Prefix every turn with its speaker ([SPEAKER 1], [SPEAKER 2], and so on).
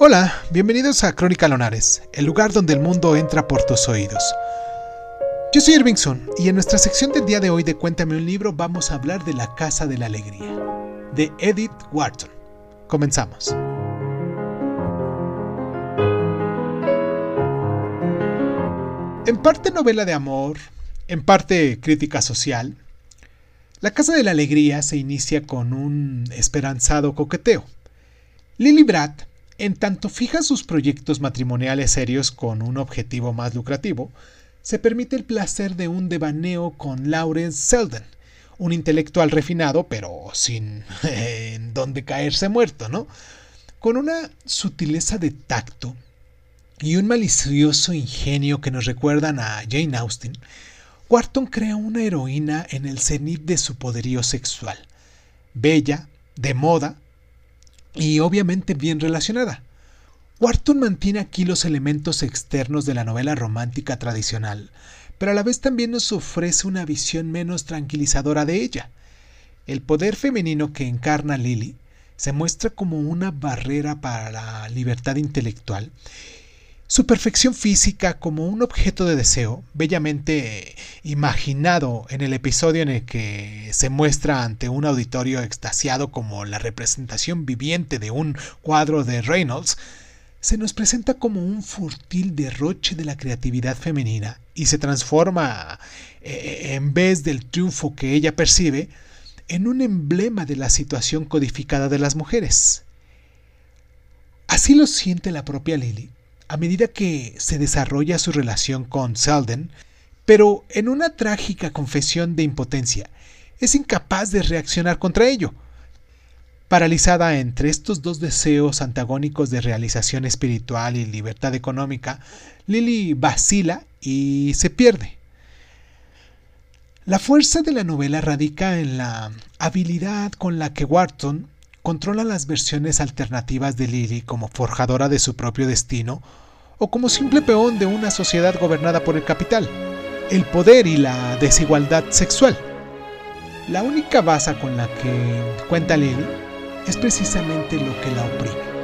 [SPEAKER 1] Hola, bienvenidos a Crónica Lonares, el lugar donde el mundo entra por tus oídos. Yo soy Irving Sun y en nuestra sección del día de hoy de Cuéntame un libro vamos a hablar de La Casa de la Alegría, de Edith Wharton. Comenzamos. En parte novela de amor, en parte crítica social, La Casa de la Alegría se inicia con un esperanzado coqueteo. Lily Bratt en tanto fija sus proyectos matrimoniales serios con un objetivo más lucrativo, se permite el placer de un devaneo con Lawrence Selden, un intelectual refinado, pero sin en donde caerse muerto, ¿no? Con una sutileza de tacto y un malicioso ingenio que nos recuerdan a Jane Austen, Wharton crea una heroína en el cenit de su poderío sexual, bella, de moda, y obviamente bien relacionada. Wharton mantiene aquí los elementos externos de la novela romántica tradicional, pero a la vez también nos ofrece una visión menos tranquilizadora de ella. El poder femenino que encarna Lily se muestra como una barrera para la libertad intelectual su perfección física como un objeto de deseo, bellamente imaginado en el episodio en el que se muestra ante un auditorio extasiado como la representación viviente de un cuadro de Reynolds, se nos presenta como un furtil derroche de la creatividad femenina y se transforma, eh, en vez del triunfo que ella percibe, en un emblema de la situación codificada de las mujeres. Así lo siente la propia Lily a medida que se desarrolla su relación con Selden, pero en una trágica confesión de impotencia, es incapaz de reaccionar contra ello. Paralizada entre estos dos deseos antagónicos de realización espiritual y libertad económica, Lily vacila y se pierde. La fuerza de la novela radica en la habilidad con la que Wharton controla las versiones alternativas de Lily como forjadora de su propio destino o como simple peón de una sociedad gobernada por el capital, el poder y la desigualdad sexual. La única base con la que cuenta Lily es precisamente lo que la oprime.